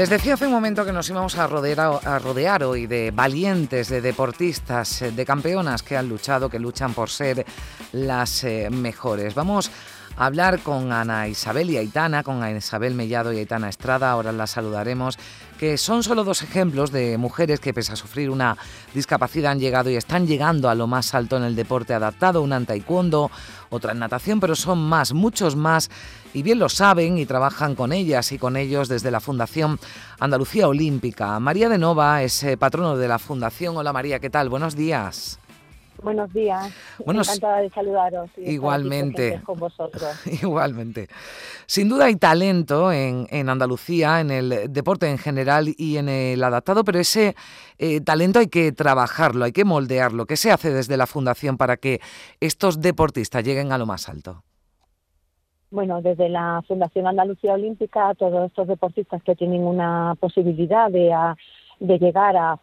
Les decía hace un momento que nos íbamos a rodear, a rodear hoy de valientes, de deportistas, de campeonas que han luchado, que luchan por ser las eh, mejores. Vamos hablar con Ana Isabel y Aitana, con Ana Isabel Mellado y Aitana Estrada, ahora las saludaremos, que son solo dos ejemplos de mujeres que pese a sufrir una discapacidad han llegado y están llegando a lo más alto en el deporte adaptado, una en taekwondo, otra en natación, pero son más, muchos más y bien lo saben y trabajan con ellas y con ellos desde la Fundación Andalucía Olímpica. María de Nova es eh, patrono de la Fundación. Hola María, ¿qué tal? Buenos días. Buenos días. Encantada de saludaros. igualmente. Con vosotros. igualmente. Sin duda hay talento en, Andalucía, en el deporte en general y en el adaptado, pero ese eh, talento hay que trabajarlo, hay que moldearlo. ¿Qué se hace desde la Fundación para que estos deportistas lleguen a lo más alto? bueno, desde la Fundación Andalucía Olímpica, todos estos deportistas que tienen una posibilidad de, de llegar a,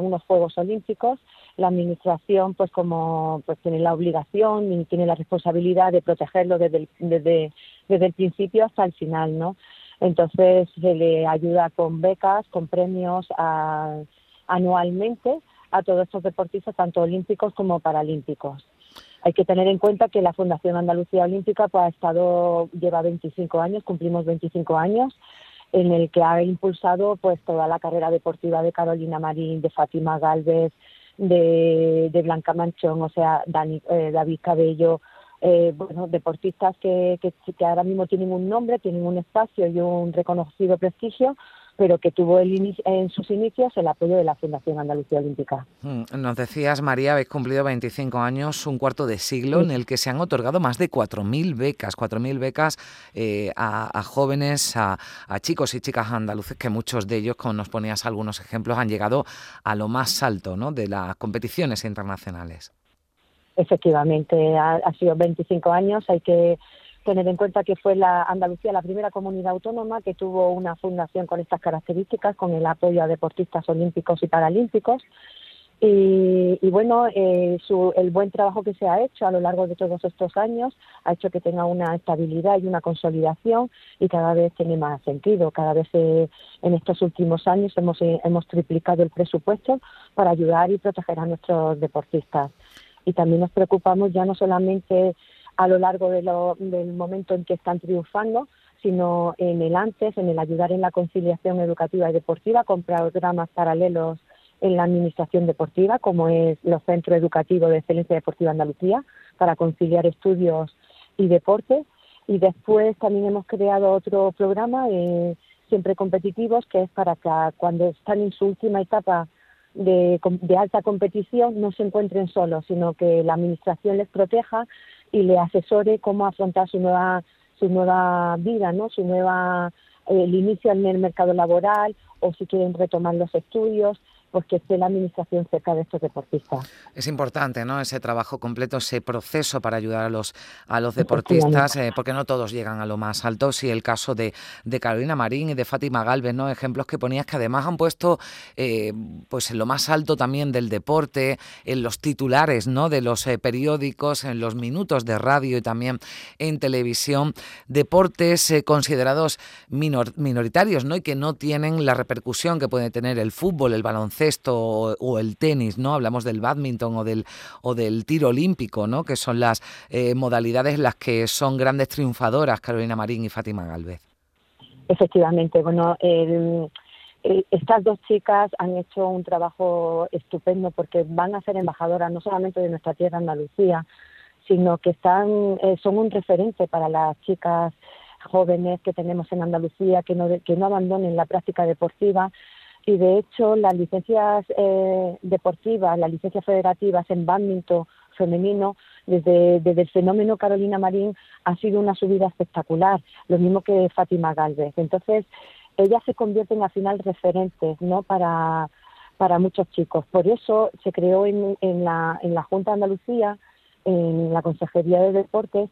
unos Juegos Olímpicos, la Administración, pues como pues tiene la obligación y tiene la responsabilidad de protegerlo desde el, desde, desde el principio hasta el final, ¿no? Entonces se le ayuda con becas, con premios anualmente a todos estos deportistas, tanto olímpicos como paralímpicos. Hay que tener en cuenta que la Fundación Andalucía Olímpica pues, ha estado, lleva 25 años, cumplimos 25 años, en el que ha impulsado pues toda la carrera deportiva de Carolina Marín, de Fátima Galvez, de, Blanca Manchón, o sea, eh, David Cabello, eh, bueno, deportistas que, que ahora mismo tienen un nombre, tienen un espacio y un reconocido prestigio, pero que tuvo el en sus inicios el apoyo de la Fundación Andalucía Olímpica. Mm, nos decías, María, habéis cumplido 25 años, un cuarto de siglo, en el que se han otorgado más de 4.000 becas, 4.000 becas eh, a, jóvenes, a, chicos y chicas andaluces, que muchos de ellos, como nos ponías algunos ejemplos, han llegado a lo más alto ¿no? de las competiciones internacionales. Efectivamente, ha sido 25 años, hay que tener en cuenta que fue la Andalucía la primera comunidad autónoma que tuvo una fundación con estas características, con el apoyo a deportistas olímpicos y paralímpicos. Y, bueno, eh, el buen trabajo que se ha hecho a lo largo de todos estos años ha hecho que tenga una estabilidad y una consolidación y cada vez tiene más sentido. Cada vez eh, en estos últimos años hemos, eh, hemos triplicado el presupuesto para ayudar y proteger a nuestros deportistas. Y también nos preocupamos ya no solamente a lo largo del momento en que están triunfando, sino en el antes, en el ayudar en la conciliación educativa y deportiva con programas paralelos en la administración deportiva, como es los Centros Educativos de Excelencia Deportiva Andalucía, para conciliar estudios y deporte. Y después también hemos creado otro programa, eh, siempre competitivos, que es para que cuando están en su última etapa de, de alta competición no se encuentren solos, sino que la Administración les proteja y le asesore cómo afrontar su nueva su nueva vida, ¿no? Su nueva eh, el inicio en el mercado laboral o si quieren retomar los estudios pues que esté la administración cerca de estos deportistas. Es importante, ¿no? Ese trabajo completo, ese proceso para ayudar a los a los deportistas, eh, porque no todos llegan a lo más alto. Sí, el caso de, de Carolina Marín y de Fátima Galvez, ¿no? Ejemplos que ponías que además han puesto, eh, pues en lo más alto también del deporte, en los titulares, ¿no? De los eh, periódicos, en los minutos de radio y también en televisión, deportes considerados minoritarios, ¿no? Y que no tienen la repercusión que puede tener el fútbol, el baloncesto esto o, el tenis, ¿no? Hablamos del badminton o del, o del tiro olímpico, ¿no? Que son las eh, modalidades las que son grandes triunfadoras, Carolina Marín y Fátima Galvez. Efectivamente, bueno, estas dos chicas han hecho un trabajo estupendo porque van a ser embajadoras no solamente de nuestra tierra Andalucía, sino que están, eh, son un referente para las chicas jóvenes que tenemos en Andalucía que no, que no abandonen la práctica deportiva y de hecho las licencias eh, deportivas, las licencias federativas en badminton femenino, desde, desde el fenómeno Carolina Marín ha sido una subida espectacular, lo mismo que Fátima Galvez. Entonces, ellas se convierten al final referentes ¿no? para, para muchos chicos. Por eso se creó en, en, la, en la Junta de Andalucía en la Consejería de Deportes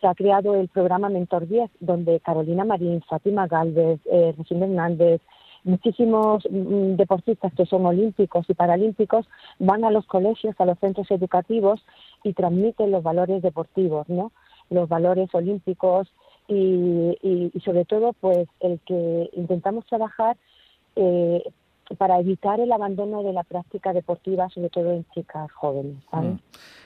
se ha creado el programa Mentor 10, donde Carolina Marín, Fátima Galvez, eh, Hernández, muchísimos mm, deportistas que son olímpicos y paralímpicos van a los colegios, a los centros educativos y transmiten los valores deportivos, ¿no? Los valores olímpicos y, y, sobre todo, pues el que intentamos trabajar eh, para evitar el abandono de la práctica deportiva, sobre todo en chicas jóvenes. Mm.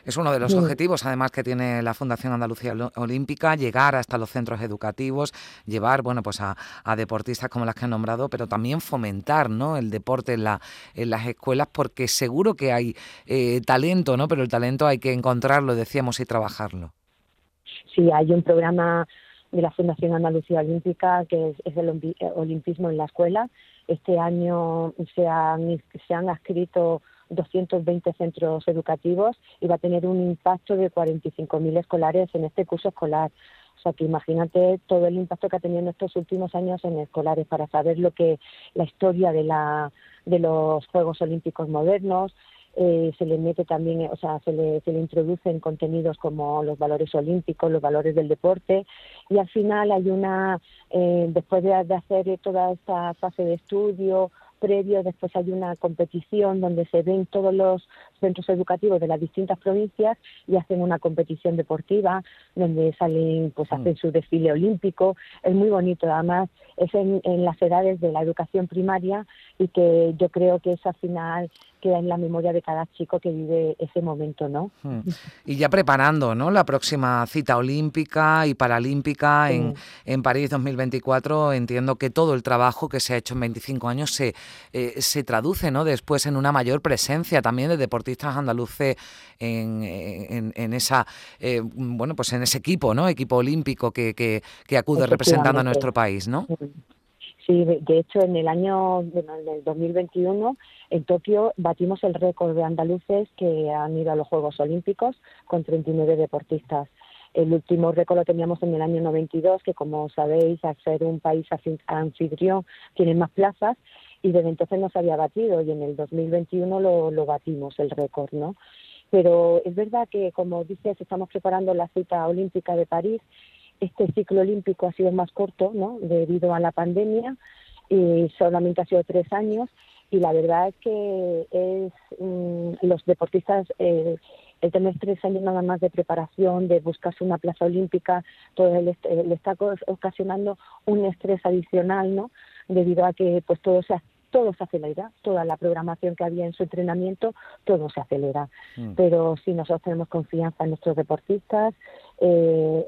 Es uno de los objetivos, además, que tiene la Fundación Andalucía Olímpica, llegar hasta los centros educativos, llevar, bueno, pues a, deportistas como las que han nombrado, pero también fomentar, ¿no? El deporte en, la, en las escuelas, porque seguro que hay eh, talento, ¿no? Pero el talento hay que encontrarlo, decíamos, y trabajarlo. Sí, hay un programa de la Fundación Andalucía Olímpica que es, el olimpismo en la escuela este año se han, se han adscrito 220 centros educativos y va a tener un impacto de 45.000 escolares en este curso escolar. O sea que imagínate todo el impacto que ha tenido en estos últimos años en escolares para saber lo que la historia de la de los Juegos Olímpicos modernos, eh, se le mete también, o sea, se le, se le introducen contenidos como los valores olímpicos, los valores del deporte, y al final hay una, eh, después de, de hacer toda esta fase de estudio, previo, después hay una competición donde se ven todos los centros educativos de las distintas provincias y hacen una competición deportiva donde salen, pues hacen mm. su desfile olímpico. Es muy bonito, además es en, en las edades de la educación primaria y que yo creo que es al final queda en la memoria de cada chico que vive ese momento, ¿no? Hmm. Y ya preparando, ¿no? La próxima cita olímpica y paralímpica en, en, París 2024, entiendo que todo el trabajo que se ha hecho en 25 años se, eh, se traduce, ¿no? Después en una mayor presencia también de deportistas andaluces en, en, esa, eh, bueno, pues en ese equipo, ¿no? Equipo olímpico que, que, que acude representando a nuestro país, ¿no? Sí, de hecho en el año en el 2021 en Tokio batimos el récord de andaluces que han ido a los Juegos Olímpicos con 39 deportistas. El último récord lo teníamos en el año 92, que como sabéis, al ser un país anfitrión, tiene más plazas y desde entonces no se había batido y en el 2021 lo, lo batimos el récord, ¿no? Pero es verdad que, como dices, estamos preparando la cita olímpica de París este ciclo olímpico ha sido más corto, ¿no? Debido a la pandemia y solamente ha sido tres años y la verdad es que es mm, los deportistas eh, el tener tres años nada más de preparación, de buscarse una plaza olímpica, todo el, le está ocasionando un estrés adicional, ¿no? Debido a que pues todo se todo se acelera, toda la programación que había en su entrenamiento, todo se acelera. Mm. Pero si nosotros tenemos confianza en nuestros deportistas, eh,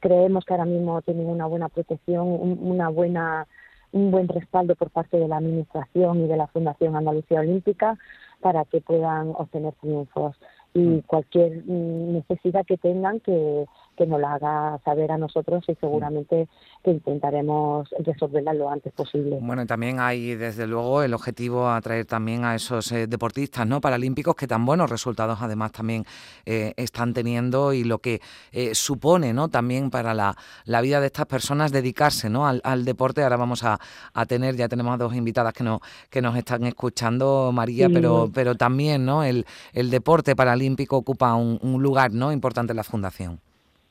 creemos que ahora mismo tienen una buena protección, una buena un buen respaldo por parte de la Administración y de la Fundación Andalucía Olímpica para que puedan obtener triunfos y mm. cualquier mm, necesidad que tengan que, que nos la haga saber a nosotros y seguramente que intentaremos resolverla lo antes posible. Bueno, y también hay desde luego el objetivo atraer también a esos eh, deportistas no paralímpicos que tan buenos resultados además también eh, están teniendo y lo que eh, supone no también para la, la, vida de estas personas dedicarse no al, al deporte. Ahora vamos a, a, tener, ya tenemos a dos invitadas que nos, que nos están escuchando, María, pero, pero también no el, el deporte paralímpico ocupa un, lugar no importante en la fundación.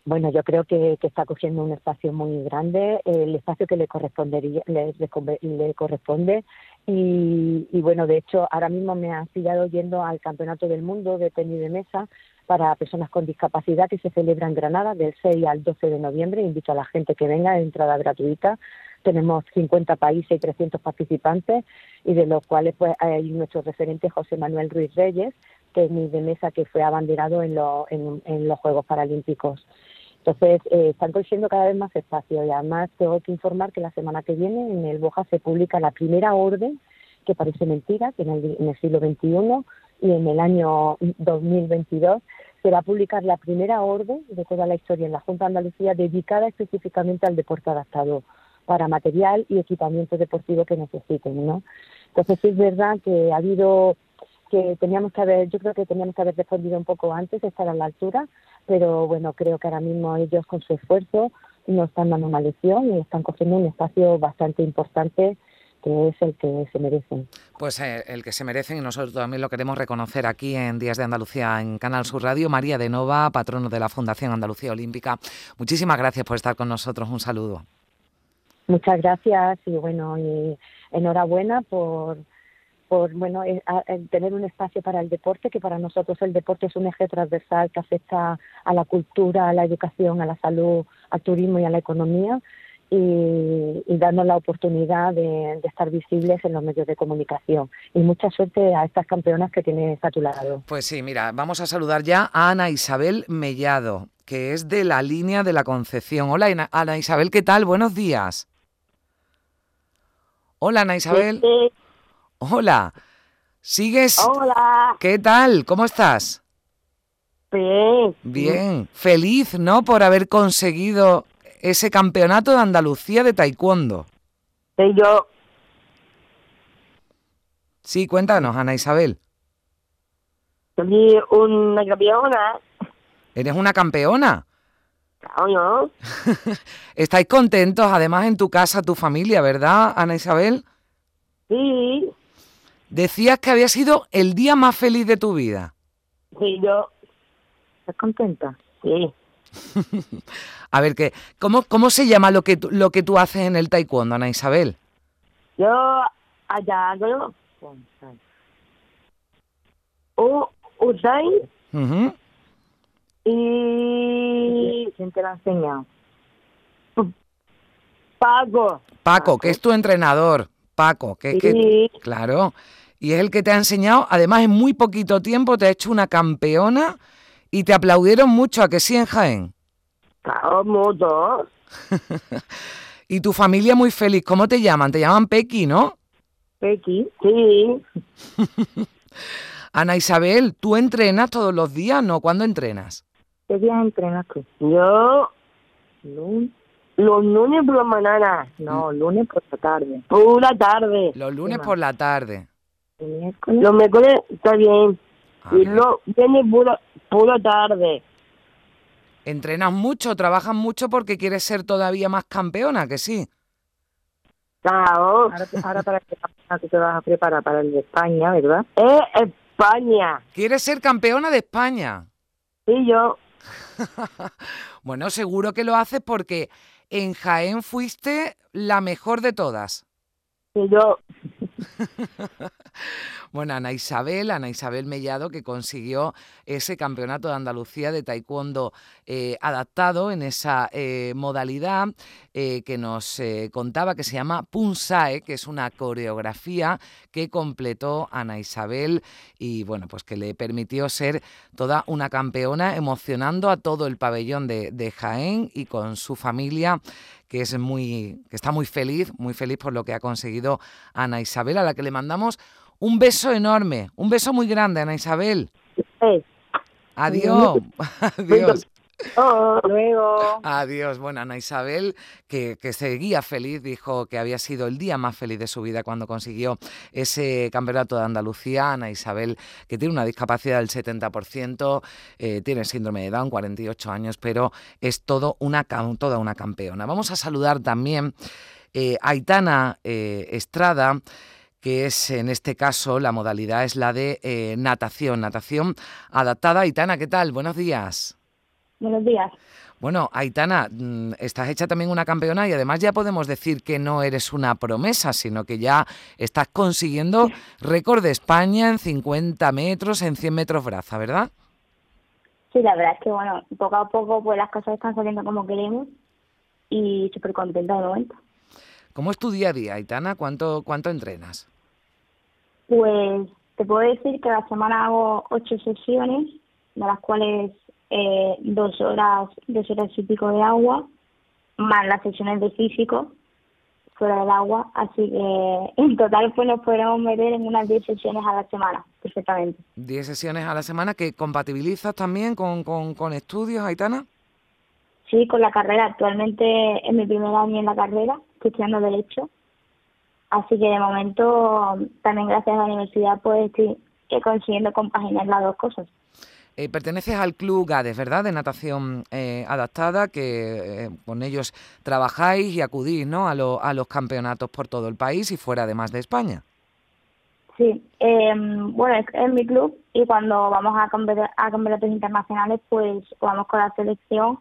Bueno, yo creo que, está cogiendo un espacio muy grande, el espacio que le correspondería, le, corresponde. Y, bueno, de hecho, ahora mismo me han pillado yendo al Campeonato del Mundo de tenis de mesa para personas con discapacidad que se celebra en Granada del 6 al 12 de noviembre. Invito a la gente que venga entrada gratuita. Tenemos 50 países y 300 participantes y de los cuales pues hay nuestro referente José Manuel Ruiz Reyes, tenis de mesa que fue abanderado en, los Juegos Paralímpicos. Entonces, eh, están cogiendo cada vez más espacio y además tengo que informar que la semana que viene en el Boja se publica la primera orden, que parece mentira, que en el, en el siglo XXI y en el año 2022 se va a publicar la primera orden de toda la historia en la Junta de Andalucía dedicada específicamente al deporte adaptado para material y equipamiento deportivo que necesiten, ¿no? Entonces es verdad que ha habido que teníamos que haber, yo creo que teníamos que haber respondido un poco antes, estar a la altura, pero bueno, creo que ahora mismo ellos con su esfuerzo nos están dando una lección y están cogiendo un espacio bastante importante que es el que se merecen. Pues eh, el que se merecen y nosotros también lo queremos reconocer aquí en Días de Andalucía en Canal Sur Radio. María de Nova, patrono de la Fundación Andalucía Olímpica. Muchísimas gracias por estar con nosotros. Un saludo. Muchas gracias y bueno, y enhorabuena por por bueno eh, tener un espacio para el deporte que para nosotros el deporte es un eje transversal que afecta a la cultura, a la educación, a la salud, al turismo y a la economía y, darnos la oportunidad de, estar visibles en los medios de comunicación. Y mucha suerte a estas campeonas que tiene a tu lado. Pues sí, mira, vamos a saludar ya a Ana Isabel Mellado, que es de la línea de la Concepción. Hola, Ana Isabel, ¿qué tal? Buenos días. Hola, Ana Isabel. Hola. ¿Sigues? Hola. ¿Qué tal? ¿Cómo estás? Bien. Bien. Feliz, ¿no? Por haber conseguido ese campeonato de Andalucía de taekwondo. Sí, yo. Sí, cuéntanos, Ana Isabel. Soy una campeona. ¿Eres una campeona? ¿O no? ¿Estáis contentos, además, en tu casa, tu familia, verdad, Ana Isabel? Sí. Decías que había sido el día más feliz de tu vida. Sí, yo. ¿Estás contenta? Sí. A ver, ¿qué, cómo, ¿cómo se llama lo que, lo que tú haces en el taekwondo, Ana Isabel? Yo allá hago un Usai y... ¿Quién te lo ha enseñado? Paco. Paco, que es tu entrenador. Paco, que, que claro. Y es el que te ha enseñado, además en muy poquito tiempo te ha hecho una campeona y te aplaudieron mucho a que sí en Jaén. Claro, mucho. y tu familia muy feliz. ¿Cómo te llaman? Te llaman Pequi, ¿no? Pequi, sí. Ana Isabel, ¿tú entrenas todos los días? ¿No? ¿Cuándo entrenas? ¿Qué día entrenas tú? Yo, los lunes por la mañana. No, lunes por la tarde. Por la tarde. Los lunes por la tarde. Los miércoles está bien. Ah, y los viernes por la tarde. Entrenas mucho, trabajas mucho porque quieres ser todavía más campeona, que sí. Claro. Ahora, para que te vas a preparar para el de España, ¿verdad? Eh, España. ¿Quieres ser campeona de España? Sí, yo. bueno, seguro que lo haces porque en Jaén fuiste la mejor de todas. Yo. Bueno, Ana Isabel, Ana Isabel Mellado, que consiguió ese campeonato de Andalucía de taekwondo eh, adaptado en esa eh, modalidad eh, que nos contaba que se llama Punsae, que es una coreografía que completó Ana Isabel y bueno, pues que le permitió ser toda una campeona, emocionando a todo el pabellón de, de Jaén y con su familia que es muy, que está muy feliz, muy feliz por lo que ha conseguido Ana Isabel, a la que le mandamos un beso enorme, un beso muy grande, Ana Isabel. Adiós. Adiós. luego. Adiós. Bueno, Ana Isabel, que, que, seguía feliz, dijo que había sido el día más feliz de su vida cuando consiguió ese campeonato de Andalucía. Ana Isabel, que tiene una discapacidad del 70%, eh, tiene síndrome de Down, 48 años, pero es todo una, toda una campeona. Vamos a saludar también eh, a Aitana eh, Estrada que es en este caso la modalidad es la de eh, natación, natación adaptada. Aitana, ¿qué tal? Buenos días. Buenos días. Bueno, Aitana, mm, estás hecha también una campeona y además ya podemos decir que no eres una promesa, sino que ya estás consiguiendo récord de España en 50 metros, en 100 metros braza, ¿verdad? Sí, la verdad es que, bueno, poco a poco pues las cosas están saliendo como queremos y súper contenta de momento. ¿Cómo es tu día a día, Aitana? ¿Cuánto, cuánto entrenas? Pues te puedo decir que a la semana hago ocho sesiones, de las cuales eh, dos horas, dos horas y pico de agua, más las sesiones de físico fuera del agua, así que en total pues nos podemos meter en unas 10 sesiones a la semana, perfectamente. 10 sesiones a la semana que compatibilizas también con, con, con estudios, Aitana? Sí, con la carrera. Actualmente en mi primer año en la carrera, estudiando Derecho Así que de momento, también gracias a la universidad, pues estoy consiguiendo compaginar las dos cosas. Eh, perteneces al Club GADES, ¿verdad? De natación eh, adaptada, que con ellos trabajáis y acudís ¿no? a, a los campeonatos por todo el país y fuera además de España. Sí, em, bueno, es, mi club y cuando vamos a, a campeonatos internacionales, pues vamos con la selección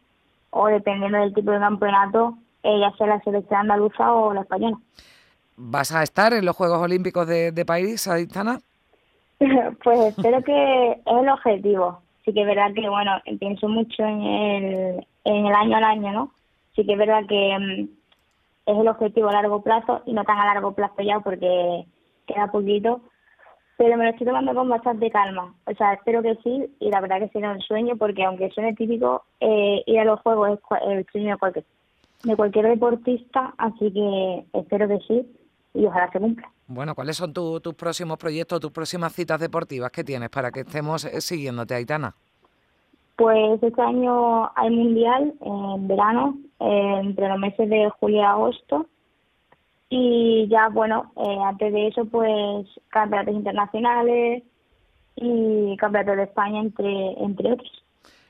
o dependiendo del tipo de campeonato, ya sea la selección andaluza o la española. ¿Vas a estar en los Juegos Olímpicos de, de París, Aitana? pues espero que es el objetivo. Sí que es verdad que, bueno, pienso mucho en el, en el año al año, ¿no? Sí que es verdad que mm, es el objetivo a largo plazo y no tan a largo plazo ya porque queda poquito, pero me lo estoy tomando con bastante calma. O sea, espero que sí y la verdad que será un sueño porque aunque suene típico, eh, ir a los Juegos es el sueño de cualquier, de cualquier deportista, así que espero que sí y ojalá se cumpla. Bueno, ¿cuáles son tus próximos proyectos, tus próximas citas deportivas que tienes para que estemos eh, siguiéndote, Aitana? Pues este año hay mundial en verano, entre los meses de julio y agosto. Y ya, bueno, eh, antes de eso, pues campeonatos internacionales y campeonatos de España, entre, entre otros.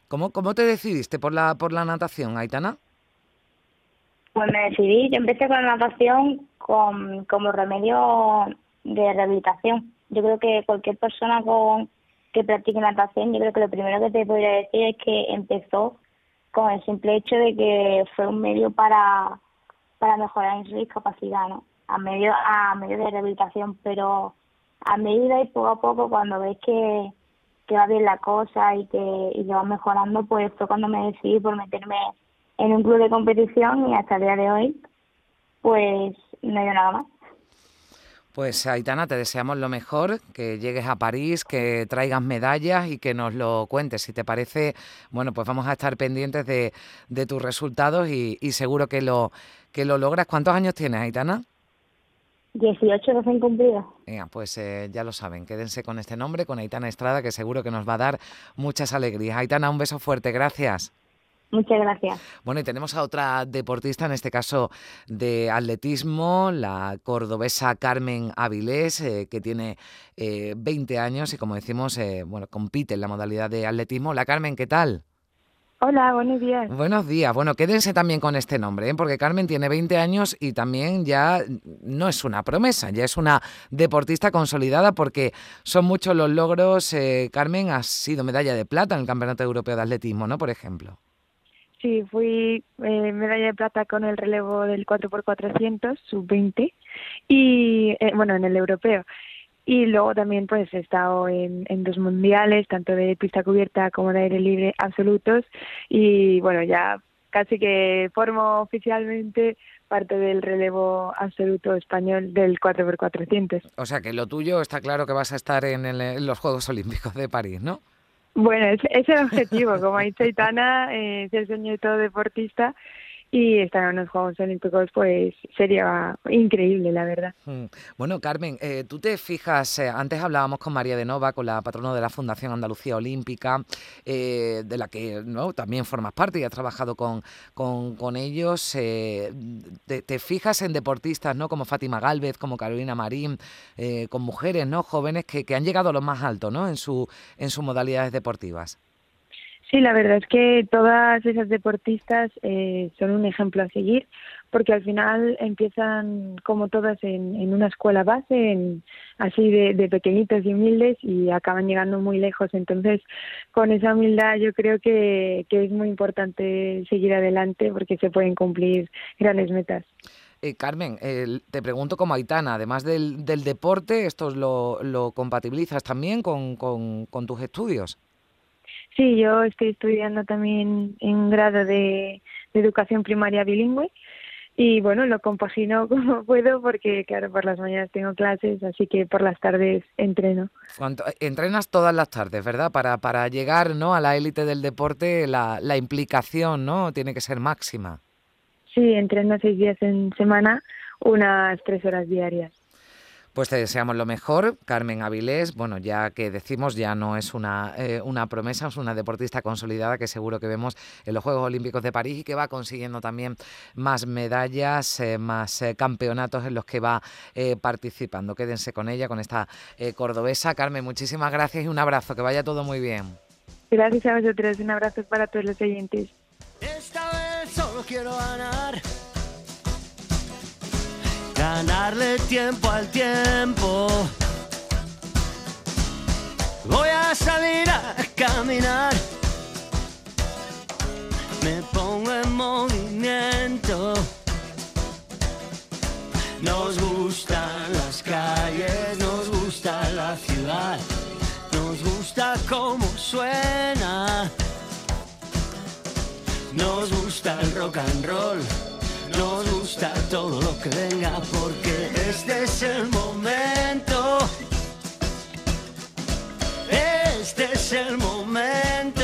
¿Cómo, ¿Cómo te decidiste por la, por la natación, Aitana? Pues me decidí, yo empecé con la natación con, como remedio de rehabilitación. Yo creo que cualquier persona con que practique natación, yo creo que lo primero que te podría decir es que empezó con el simple hecho de que fue un medio para, para mejorar en su discapacidad, ¿no? A medio, a medio de rehabilitación, pero a medida y poco a poco cuando ves que, que va bien la cosa y que, y va mejorando, pues fue cuando me decidí por meterme en un club de competición y hasta el día de hoy, pues no hay nada más. Pues Aitana, te deseamos lo mejor, que llegues a París, que traigas medallas y que nos lo cuentes. Si te parece, bueno, pues vamos a estar pendientes de, de tus resultados y, seguro que lo, que lo logras. ¿Cuántos años tienes, Aitana? 18 recién cumplidos. pues eh, ya lo saben, quédense con este nombre, con Aitana Estrada, que seguro que nos va a dar muchas alegrías. Aitana, un beso fuerte, gracias. Muchas gracias. Bueno, y tenemos a otra deportista, en este caso de atletismo, la cordobesa Carmen Avilés, eh, que tiene 20 eh, años y como decimos, eh, bueno, compite en la modalidad de atletismo. La Carmen, ¿qué tal? Hola, buenos días. Buenos días. Bueno, quédense también con este nombre, porque Carmen tiene 20 años y también ya no es una promesa, ya es una deportista consolidada porque son muchos los logros. Carmen ha sido medalla de plata en el Campeonato Europeo de Atletismo, ¿no? Por ejemplo. Sí, fui eh, medalla de plata con el relevo del 4x400, sub-20, y eh, bueno, en el europeo. Y luego también pues he estado en, dos mundiales, tanto de pista cubierta como de aire libre absolutos, y bueno, ya casi que formo oficialmente parte del relevo absoluto español del 4x400. O sea que lo tuyo está claro que vas a estar en, en los Juegos Olímpicos de París, ¿no? Bueno, es, es el objetivo, como ha dicho Itana, eh, es el todo deportista y estar en los Juegos Olímpicos pues sería increíble, la verdad. Hmm. Bueno, Carmen, eh, tú te fijas, eh, antes hablábamos con María de Nova, con la patrona de la Fundación Andalucía Olímpica, eh, de la que también formas parte y has trabajado con, con, ellos. Te, fijas en deportistas ¿no? como Fátima Galvez, como Carolina Marín, con mujeres ¿no? jóvenes que, que han llegado a lo más alto ¿no? en, su, en sus modalidades deportivas. Sí, la verdad es que todas esas deportistas eh, son un ejemplo a seguir porque al final empiezan como todas en, una escuela base, en, así de, de, pequeñitos y humildes y acaban llegando muy lejos. Entonces, con esa humildad yo creo que, es muy importante seguir adelante porque se pueden cumplir grandes metas. Eh, Carmen, te pregunto como Aitana, además del, del deporte, ¿esto lo, lo compatibilizas también con, con tus estudios? Sí, yo estoy estudiando también en grado de, educación primaria bilingüe y bueno, lo compagino como puedo porque claro, por las mañanas tengo clases, así que por las tardes entreno. entrenas todas las tardes, ¿verdad? Para, para llegar ¿no? a la élite del deporte, la, la implicación ¿no? tiene que ser máxima. Sí, entreno seis días en semana, unas tres horas diarias. Pues te deseamos lo mejor, Carmen Avilés. Bueno, ya que decimos, ya no es una, eh, una promesa, es una deportista consolidada que seguro que vemos en los Juegos Olímpicos de París y que va consiguiendo también más medallas, eh, más eh, campeonatos en los que va participando. Quédense con ella, con esta cordobesa. Carmen, muchísimas gracias y un abrazo, que vaya todo muy bien. Gracias a vosotros. Un abrazo para todos los oyentes. Esta vez solo quiero ganar. Ganarle tiempo al tiempo. Voy a salir a caminar. Me pongo en movimiento. Nos gustan las calles, nos gusta la ciudad, nos gusta cómo suena. Nos gusta el rock and roll, nos gusta todo lo que venga porque este es el momento. Este es el momento.